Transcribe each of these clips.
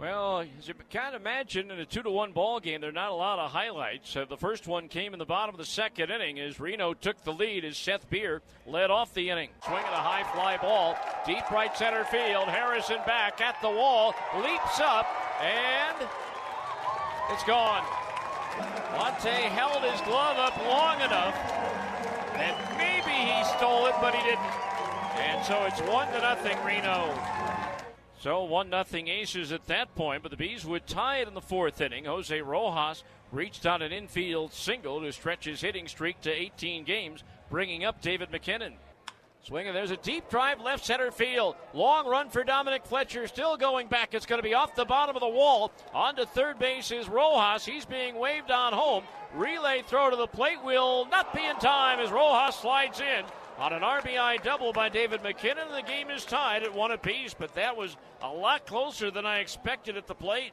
Well, as you can imagine, in a two to one ball game, there are not a lot of highlights. Uh, the first one came in the bottom of the second inning as Reno took the lead as Seth Beer led off the inning, swinging a high fly ball deep right center field. Harrison back at the wall, leaps up, and it's gone. Monte held his glove up long enough that maybe he stole it, but he didn't. And so it's one to nothing, Reno. So 1 nothing Aces at that point, but the Bees would tie it in the fourth inning. Jose Rojas reached on an infield single to stretch his hitting streak to 18 games, bringing up David MacKinnon. Swinging, there's a deep drive left center field. Long run for Dominic Fletcher, still going back. It's going to be off the bottom of the wall. On to third base is Rojas. He's being waved on home. Relay throw to the plate will not be in time as Rojas slides in on an RBI double by David MacKinnon. The game is tied at one apiece, but that was a lot closer than I expected at the plate.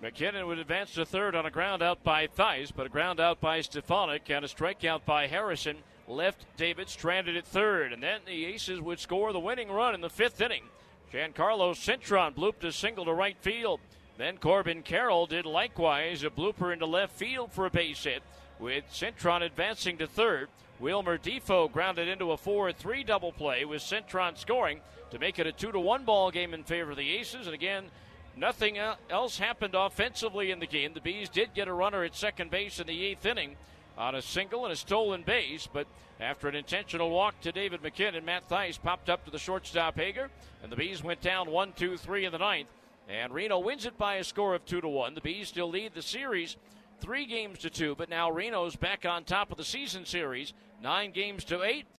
MacKinnon would advance to third on a ground out by Thaiss, but a ground out by Stefanic and a strikeout by Harrison left David stranded at third. And then the Aces would score the winning run in the fifth inning. Jancarlos Cintron blooped a single to right field. Then Corbin Carroll did likewise, a blooper into left field for a base hit, with Cintron advancing to third. Wilmer Difo grounded into a 4 3 double play with Cintron scoring to make it a 2 to 1 ball game in favor of the Aces. And again, nothing else happened offensively in the game. The Bees did get a runner at second base in the eighth inning on a single and a stolen base, but after an intentional walk to David MacKinnon, Matt Thaiss popped up to the shortstop Hager, and the Bees went down 1 2 3 in the ninth. And Reno wins it by a score of 2 to 1. The Bees still lead the series three games to two, but now Reno's back on top of the season series, nine games to eight.